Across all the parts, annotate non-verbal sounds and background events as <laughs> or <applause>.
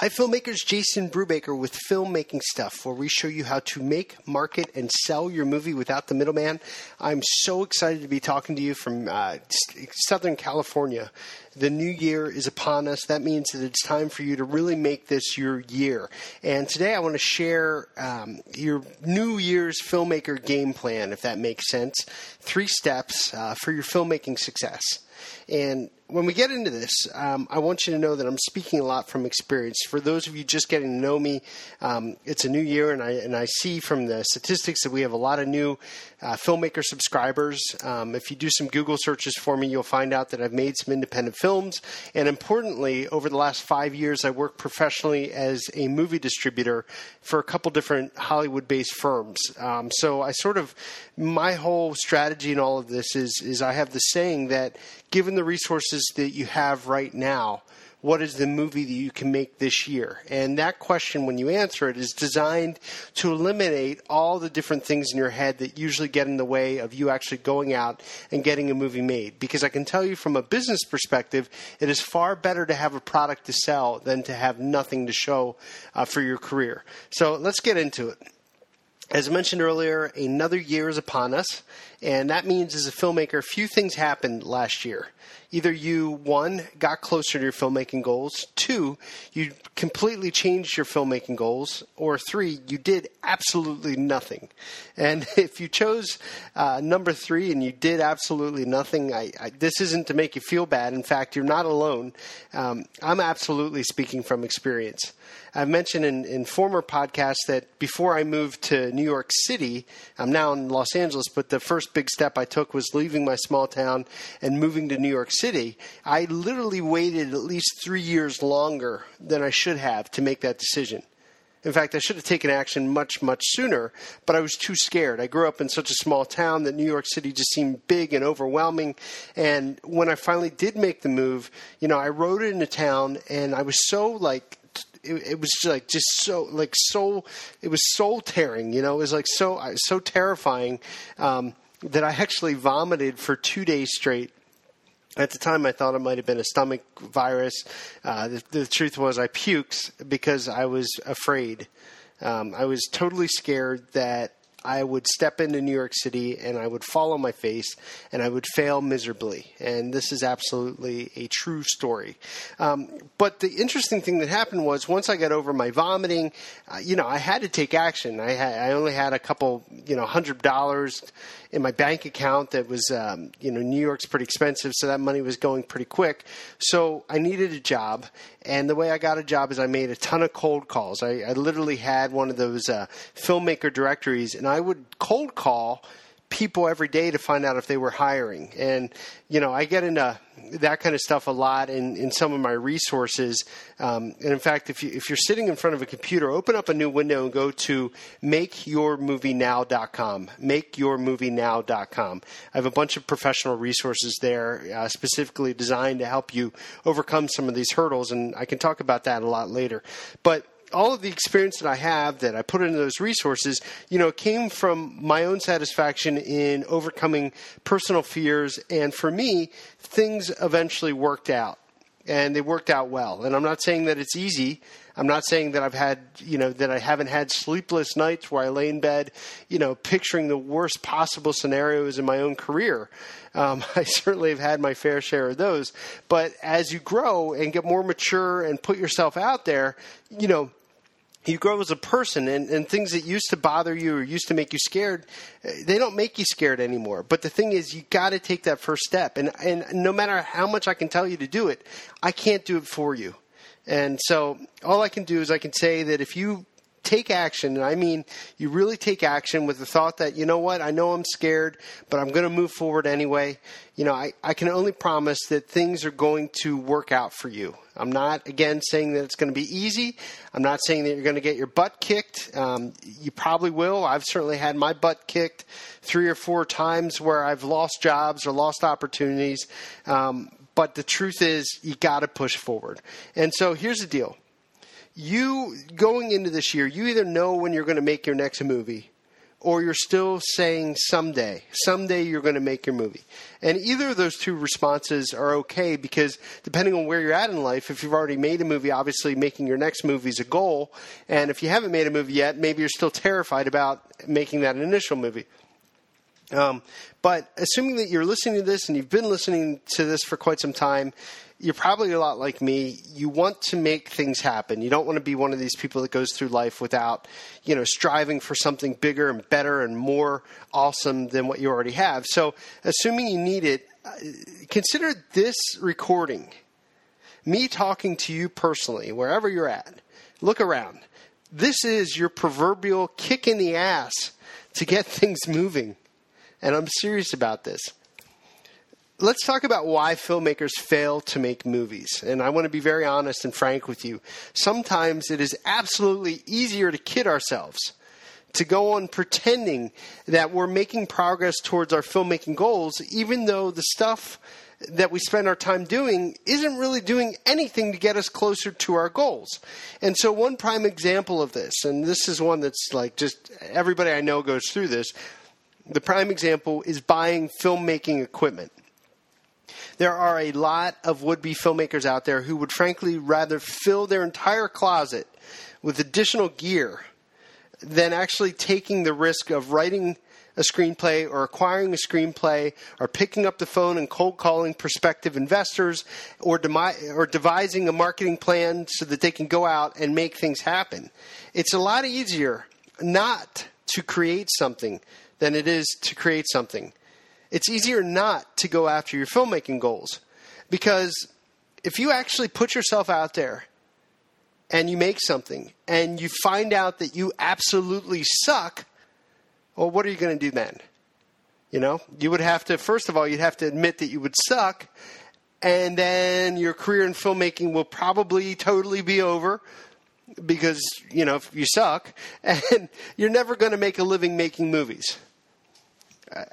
Hi, filmmakers. Jason Brubaker with Filmmaking Stuff, where we show you how to make, market, and sell your movie without the middleman. I'm so excited to be talking to you from uh, Southern California. The new year is upon us. That means that it's time for you to really make this your year. And today I want to share um, your New Year's filmmaker game plan, if that makes sense. Three steps uh, for your filmmaking success. And when we get into this, um, I want you to know that I'm speaking a lot from experience. For those of you just getting to know me, um, it's a new year, and I and I see from the statistics that we have a lot of new uh, filmmaker subscribers. Um, if you do some Google searches for me, you'll find out that I've made some independent films, and importantly, over the last five years, I worked professionally as a movie distributor for a couple different Hollywood-based firms. Um, so I sort of my whole strategy in all of this is is I have the saying that given the resources that you have right now, what is the movie that you can make this year? And that question, when you answer it, is designed to eliminate all the different things in your head that usually get in the way of you actually going out and getting a movie made. Because I can tell you from a business perspective, it is far better to have a product to sell than to have nothing to show uh, for your career. So let's get into it. As I mentioned earlier, another year is upon us, and that means as a filmmaker, a few things happened last year either you one got closer to your filmmaking goals, two you completely changed your filmmaking goals, or three you did absolutely nothing. And <laughs> if you chose uh, number three and you did absolutely nothing, I, I, this isn't to make you feel bad. In fact, you're not alone. Um, I'm absolutely speaking from experience. I've mentioned in, in former podcasts that before I moved to New York City, I'm now in Los Angeles, but the first big step I took was leaving my small town and moving to New York City. I literally waited at least three years longer than I should have to make that decision. In fact, I should have taken action much, much sooner, but I was too scared. I grew up in such a small town that New York City just seemed big and overwhelming. And when I finally did make the move, you know, I rode into town and I was so like it, it, was like just so like so it was soul tearing you know it was like so so terrifying um, that I actually vomited for two days straight at the time, I thought it might have been a stomach virus. Uh, the, the, truth was, I puked because I was afraid. Um, I was totally scared that I would step into New York City and I would fall on my face and I would fail miserably. And this is absolutely a true story. Um, but the interesting thing that happened was once I got over my vomiting, uh, you know, I had to take action. I, I only had a couple, you know, hundred dollars in my bank account that was, um, you know, New York's pretty expensive, so that money was going pretty quick. So I needed a job, and the way I got a job is I made a ton of cold calls. I, I literally had one of those uh, filmmaker directories, and I would cold call people every day to find out if they were hiring. And, you know, I get into that kind of stuff a lot in, in some of my resources. Um, and in fact, if, you, if you're sitting in front of a computer, open up a new window and go to makeyourmovienow.com. Makeyourmovienow.com. I have a bunch of professional resources there, uh, specifically designed to help you overcome some of these hurdles. And I can talk about that a lot later. But all of the experience that I have that I put into those resources, you know, came from my own satisfaction in overcoming personal fears. And for me, things eventually worked out and they worked out well. And I'm not saying that it's easy. I'm not saying that I've had, you know, that I haven't had sleepless nights where I lay in bed, you know, picturing the worst possible scenarios in my own career. Um, <laughs> I certainly have had my fair share of those. But as you grow and get more mature and put yourself out there, you know, you grow as a person and, and things that used to bother you or used to make you scared eh, they don't make you scared anymore. But the thing is you got to take that first step. And and no matter how much i can tell you to do it i can't do it for you. And so all i can do is i can say that if you take action, and I mean you really take action with the thought that, you know what, I know I'm scared, but I'm going to move forward anyway. You know, I, I can only promise that things are going to work out for you. I'm not, again, saying that it's going to be easy. I'm not saying that you're going to get your butt kicked. Um, you probably will. I've certainly had my butt kicked three or four times where I've lost jobs or lost opportunities. Um, but the truth is, you got to push forward. And so here's the deal you going into this year, you either know when you're going to make your next movie, or you're still saying someday, someday you're going to make your movie. And either of those two responses are okay because depending on where you're at in life, if you've already made a movie, obviously making your next movie is a goal. And if you haven't made a movie yet, maybe you're still terrified about making that initial movie. Um, but assuming that you're listening to this and you've been listening to this for quite some time, you're probably a lot like me. You want to make things happen. You don't want to be one of these people that goes through life without, you know, striving for something bigger and better and more awesome than what you already have. So, assuming you need it, uh, consider this recording, me talking to you personally, wherever you're at. Look around. This is your proverbial kick in the ass to get <laughs> things moving. And I'm serious about this let's talk about why filmmakers fail to make movies. And I want to be very honest and frank with you. Sometimes it is absolutely easier to kid ourselves, to go on pretending that we're making progress towards our filmmaking goals, even though the stuff that we spend our time doing isn't really doing anything to get us closer to our goals. And so, one prime example of this, and this is one that's like just everybody I know goes through this. The prime example is buying filmmaking equipment there are a lot of would be filmmakers out there who would frankly rather fill their entire closet with additional gear than actually taking the risk of writing a screenplay or acquiring a screenplay or picking up the phone and cold calling prospective investors or, demi- or devising a marketing plan so that they can go out and make things happen. It's a lot easier not to create something than it is to create something it's easier not to go after your filmmaking goals because if you actually put yourself out there and you make something and you find out that you absolutely suck, well, what are you going to do then? You know, you would have to, first of all, you'd have to admit that you would suck, and then your career in filmmaking will probably totally be over because, you know, you suck, <laughs> and you're never going to make a living making movies.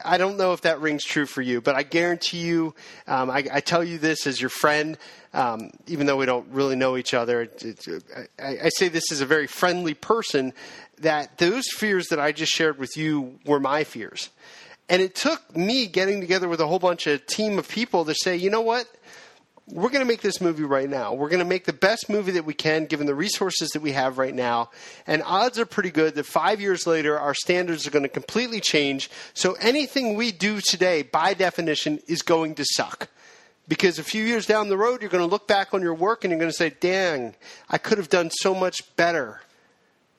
I don't know if that rings true for you, but I guarantee you, um, I, I, tell you this as your friend, um, even though we don't really know each other. It, it, I, I, say this as a very friendly person that those fears that I just shared with you were my fears. And it took me getting together with a whole bunch of team of people to say, you know what? We're going to make this movie right now. We're going to make the best movie that we can given the resources that we have right now. And odds are pretty good that five years later, our standards are going to completely change. So anything we do today, by definition, is going to suck. Because a few years down the road, you're going to look back on your work and you're going to say, dang, I could have done so much better.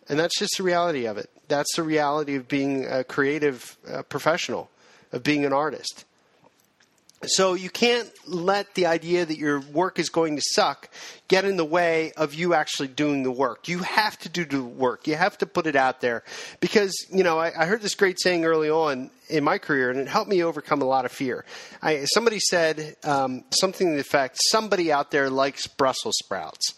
And that's just the reality of it. That's the reality of being a creative uh, professional, of being an artist. So you can't let the idea that your work is going to suck get in the way of you actually doing the work. You have to do the work. You have to put it out there because you know I, I heard this great saying early on in my career, and it helped me overcome a lot of fear. I, somebody said um, something to the effect: "Somebody out there likes Brussels sprouts."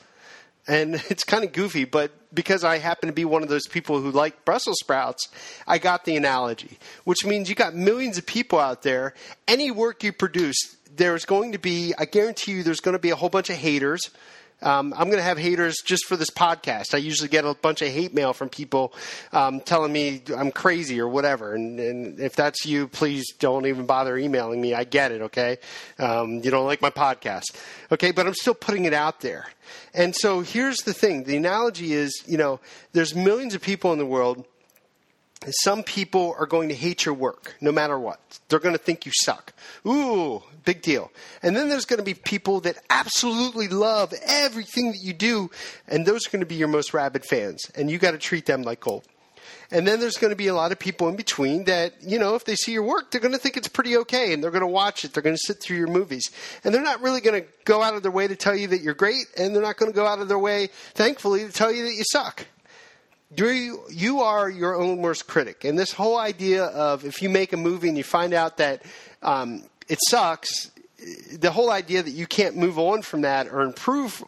And <laughs> it's kind of goofy, but because I happen to be one of those people who like Brussels sprouts, I got the analogy, which means you got millions of people out there. Any work you produce, there's going to be, I guarantee you, there's going to be a whole bunch of haters um, I'm going to have haters just for this podcast. I usually get a bunch of hate mail from people um, telling me I'm crazy or whatever. And, and, if that's you, please don't even bother emailing me. I get it, okay? Um, you don't like my podcast, okay? But I'm still putting it out there. And so here's the thing the analogy is, you know, there's millions of people in the world some people are going to hate your work no matter what. They're going to think you suck. Ooh, big deal. And then there's going to be people that absolutely love everything that you do, and those are going to be your most rabid fans, and you got to treat them like gold. And then there's going to be a lot of people in between that, you know, if they see your work, they're going to think it's pretty okay and they're going to watch it. They're going to sit through your movies. And they're not really going to go out of their way to tell you that you're great, and they're not going to go out of their way, thankfully, to tell you that you suck you, you are your own worst critic. And this whole idea of if you make a movie and you find out that um, it sucks, the whole idea that you can't move on from that or improve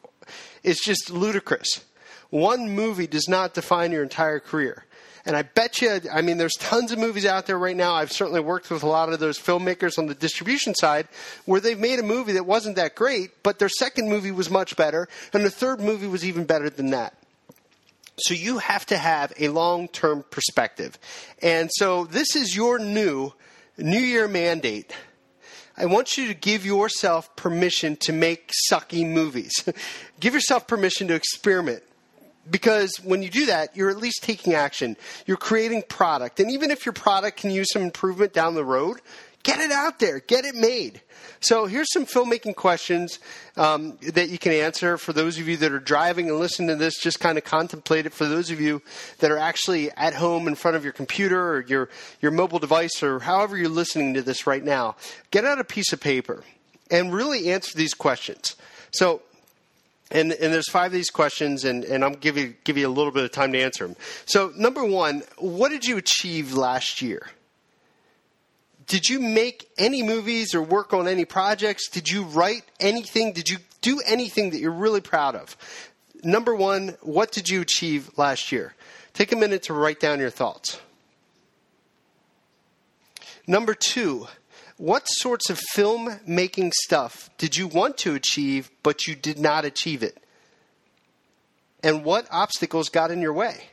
is just ludicrous. One movie does not define your entire career. And I bet you, I mean, there's tons of movies out there right now. I've certainly worked with a lot of those filmmakers on the distribution side where they've made a movie that wasn't that great, but their second movie was much better, and the third movie was even better than that. So you have to have a long term perspective. And so this is your new New Year mandate. I want you to give yourself permission to make sucky movies. <laughs> give yourself permission to experiment. Because when you do that, you're at least taking action. You're creating product. And even if your product can use some improvement down the road, get it out there, get it made. So here's some filmmaking questions um, that you can answer for those of you that are driving and listening to this. Just kind of contemplate it. For those of you that are actually at home in front of your computer or your your mobile device or however you're listening to this right now, get out a piece of paper and really answer these questions. So and, and there's five of these questions, and, and I'm give you give you a little bit of time to answer them. So, number one, what did you achieve last year? Did you make any movies or work on any projects? Did you write anything? Did you do anything that you're really proud of? Number one, what did you achieve last year? Take a minute to write down your thoughts. Number two, what sorts of film making stuff did you want to achieve but you did not achieve it? And what obstacles got in your way?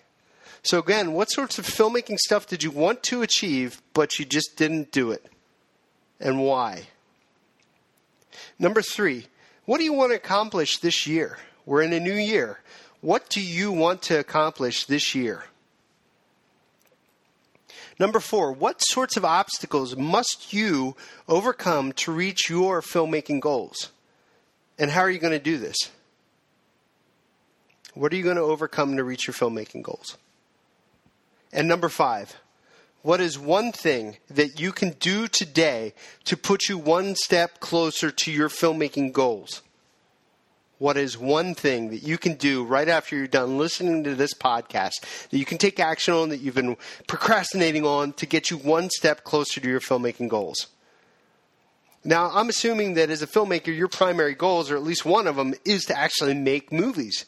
So, again, what sorts of filmmaking stuff did you want to achieve, but you just didn't do it? And why? Number three, what do you want to accomplish this year? We're in a new year. What do you want to accomplish this year? Number four, what sorts of obstacles must you overcome to reach your filmmaking goals? And how are you going to do this? What are you going to overcome to reach your filmmaking goals? And number five, what is one thing that you can do today to put you one step closer to your filmmaking goals? What is one thing that you can do right after you're done listening to this podcast that you can take action on that you've been procrastinating on to get you one step closer to your filmmaking goals? Now, I'm assuming that as a filmmaker, your primary goals, or at least one of them, is to actually make movies.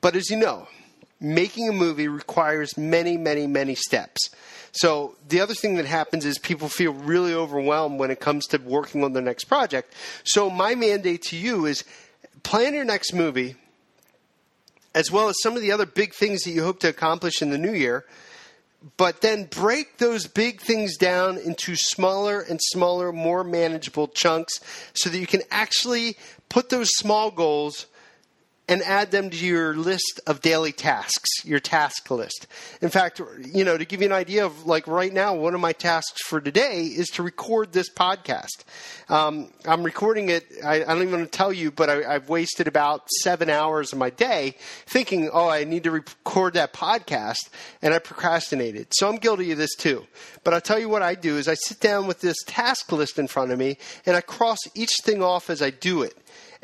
But as you know, making a movie requires many, many, many steps. So the other thing that happens is people feel really overwhelmed when it comes to working on their next project. So my mandate to you is plan your next movie as well as some of the other big things that you hope to accomplish in the new year. But then break those big things down into smaller and smaller, more manageable chunks so that you can actually put those small goals and add them to your list of daily tasks, your task list. In fact, you know, to give you an idea of like right now, one of my tasks for today is to record this podcast. Um, I'm recording it. I, I, don't even want to tell you, but I, I've wasted about seven hours of my day thinking, oh, I need to record that podcast, and I procrastinated. So I'm guilty of this too. But I'll tell you what I do is I sit down with this task list in front of me, and I cross each thing off as I do it.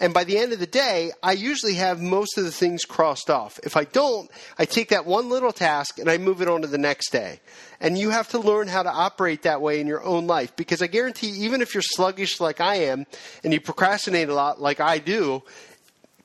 And by the end of the day, I usually have most of the things crossed off. If I don't, I take that one little task and I move it on to the next day. And you have to learn how to operate that way in your own life because I guarantee even if you're sluggish like I am and you procrastinate a lot like I do,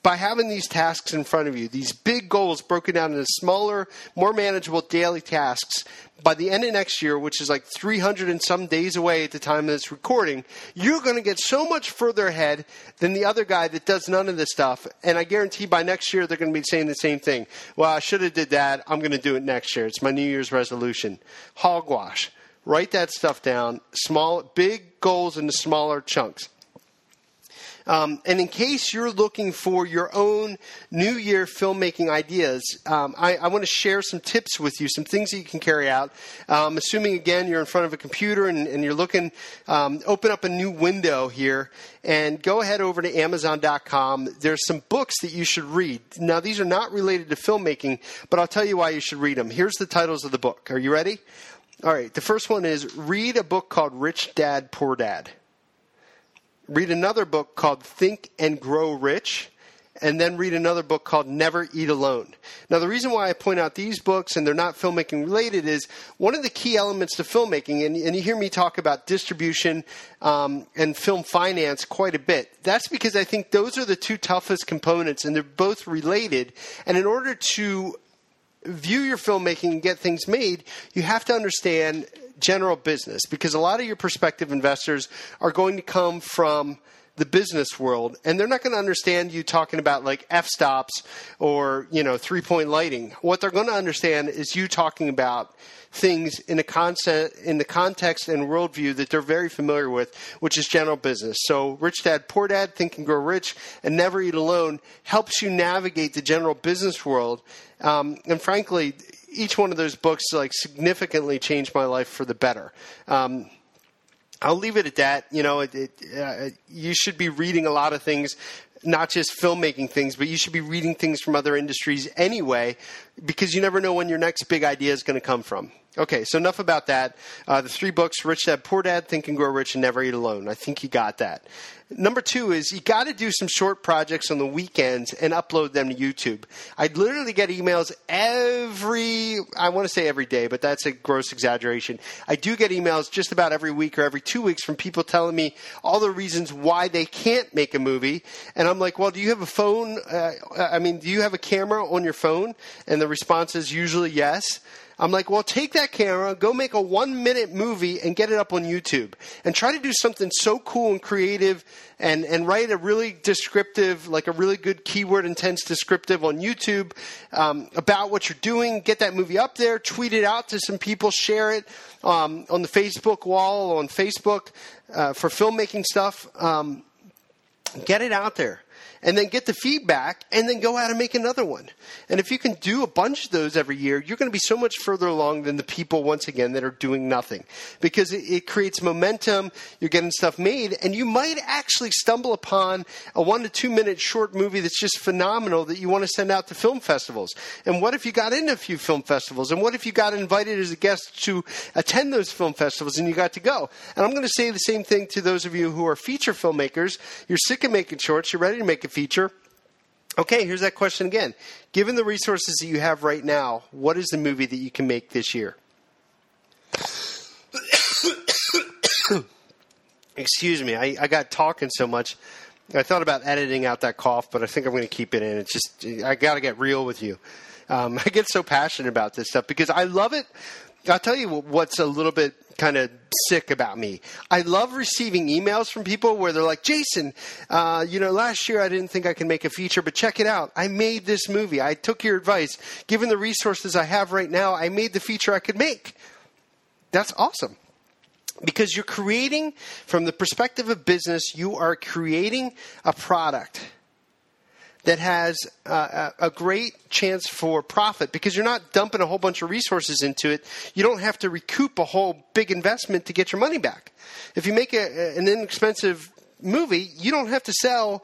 by having these tasks in front of you, these big goals broken down into smaller, more manageable daily tasks, by the end of next year, which is like 300 and some days away at the time of this recording, you're going to get so much further ahead than the other guy that does none of this stuff. And I guarantee by next year, they're going to be saying the same thing. Well, I should have did that. I'm going to do it next year. It's my New Year's resolution. Hogwash. Write that stuff down. Small, big goals into smaller chunks. Um, and in case you're looking for your own New Year filmmaking ideas, um, I, I want to share some tips with you, some things that you can carry out. Um, assuming, again, you're in front of a computer and, and you're looking, um, open up a new window here and go ahead over to Amazon.com. There's some books that you should read. Now, these are not related to filmmaking, but I'll tell you why you should read them. Here's the titles of the book. Are you ready? All right. The first one is Read a book called Rich Dad, Poor Dad read another book called Think and Grow Rich, and then read another book called Never Eat Alone. Now, the reason why I point out these books and they're not filmmaking related is one of the key elements to filmmaking, and, and you hear me talk about distribution um, and film finance quite a bit. That's because I think those are the two toughest components, and they're both related. And in order to view your filmmaking and get things made, you have to understand general business because a lot of your prospective investors are going to come from the business world, and they're not going to understand you talking about like f stops or you know three point lighting. What they're going to understand is you talking about things in the concept in the context and worldview that they're very familiar with, which is general business. So, Rich Dad Poor Dad, Think and Grow Rich, and Never Eat Alone helps you navigate the general business world. Um, and frankly, each one of those books like significantly changed my life for the better. Um, I'll leave it at that. You know, it, it, uh, you should be reading a lot of things, not just filmmaking things, but you should be reading things from other industries anyway, because you never know when your next big idea is going to come from. Okay, so enough about that. Uh, the three books Rich Dad, Poor Dad, Think and Grow Rich, and Never Eat Alone. I think you got that. Number two is you got to do some short projects on the weekends and upload them to YouTube. I literally get emails every, I want to say every day, but that's a gross exaggeration. I do get emails just about every week or every two weeks from people telling me all the reasons why they can't make a movie. And I'm like, well, do you have a phone? Uh, I mean, do you have a camera on your phone? And the response is usually yes. I'm like, well, take that camera, go make a one minute movie and get it up on YouTube. And try to do something so cool and creative and, and write a really descriptive, like a really good keyword intense descriptive on YouTube um, about what you're doing. Get that movie up there, tweet it out to some people, share it um, on the Facebook wall, on Facebook uh, for filmmaking stuff. Um, get it out there and then get the feedback and then go out and make another one. And if you can do a bunch of those every year, you're going to be so much further along than the people, once again, that are doing nothing because it, it creates momentum. You're getting stuff made, and you might actually stumble upon a one to two minute short movie that's just phenomenal that you want to send out to film festivals. And what if you got into a few film festivals? And what if you got invited as a guest to attend those film festivals and you got to go? And I'm going to say the same thing to those of you who are feature filmmakers. You're sick of making shorts, you're ready to make feature. Okay, here's that question again. Given the resources that you have right now, what is the movie that you can make this year? <coughs> Excuse me, I, I got talking so much. I thought about editing out that cough, but I think I'm going to keep it in. It's just, I got to get real with you. Um, <laughs> I get so passionate about this stuff because I love it. I'll tell you what's a little bit kind of sick about me. I love receiving emails from people where they're like, Jason, uh, you know, last year I didn't think I could make a feature, but check it out. I made this movie. I took your advice. Given the resources I have right now, I made the feature I could make. That's awesome. Because you're creating, from the perspective of business, you are creating a product that has uh, a great chance for profit because you're not dumping a whole bunch of resources into it. You don't have to recoup a whole big investment to get your money back. If you make a, an inexpensive movie, you don't have to sell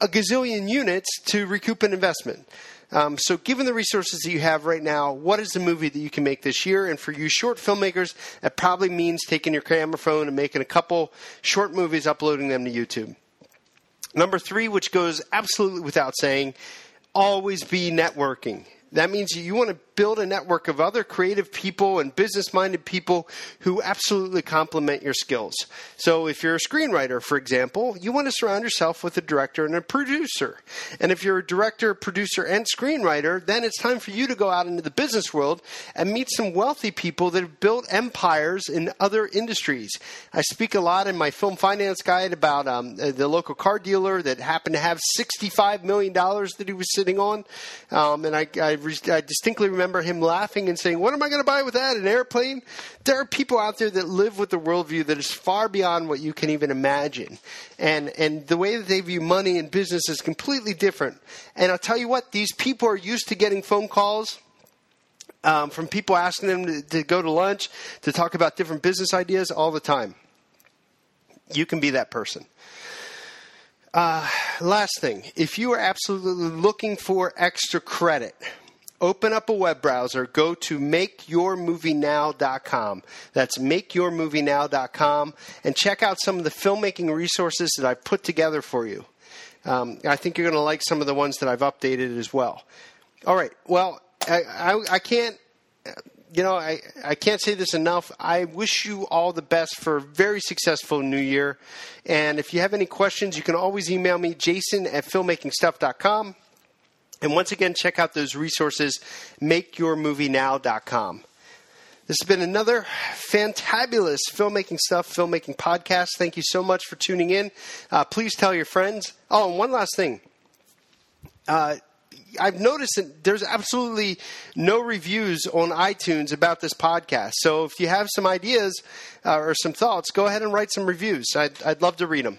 a gazillion units to recoup an investment. Um, so, given the resources that you have right now, what is the movie that you can make this year? And for you short filmmakers, that probably means taking your camera phone and making a couple short movies, uploading them to YouTube. Number three, which goes absolutely without saying, always be networking. That means you want to build a network of other creative people and business minded people who absolutely complement your skills. So, if you're a screenwriter, for example, you want to surround yourself with a director and a producer. And if you're a director, producer, and screenwriter, then it's time for you to go out into the business world and meet some wealthy people that have built empires in other industries. I speak a lot in my film finance guide about um, the local car dealer that happened to have $65 million that he was sitting on. Um, and I, I, I distinctly remember remember him laughing and saying, What am I going to buy with that? An airplane? There are people out there that live with a worldview that is far beyond what you can even imagine. And, and the way that they view money and business is completely different. And I'll tell you what, these people are used to getting phone calls. Um, from people asking them to, to go to lunch, to talk about different business ideas all the time. You can be that person. Uh, last thing, if you are absolutely looking for extra credit, open up a web browser, go to makeyourmovienow.com. That's makeyourmovienow.com and check out some of the filmmaking resources that I've put together for you. Um, I think you're going to like some of the ones that I've updated as well. All right. Well, I, I, I can't you know, I, I can't say this enough. I wish you all the best for a very successful new year. And if you have any questions, you can always email me, jason at filmmakingstuff.com. And once again, check out those resources, makeyourmovienow.com. This has been another fantabulous filmmaking stuff, filmmaking podcast. Thank you so much for tuning in. Uh, please tell your friends. Oh, and one last thing. Uh, I've noticed that there's absolutely no reviews on iTunes about this podcast. So if you have some ideas uh, or some thoughts, go ahead and write some reviews. I'd, I'd love to read them.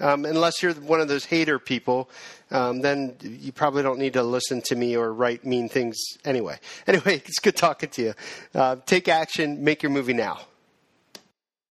Um, unless you're one of those hater people, um, then you probably don't need to listen to me or write mean things anyway. <laughs> Anyway, it's good talking to you. Uh, take action, make your movie now.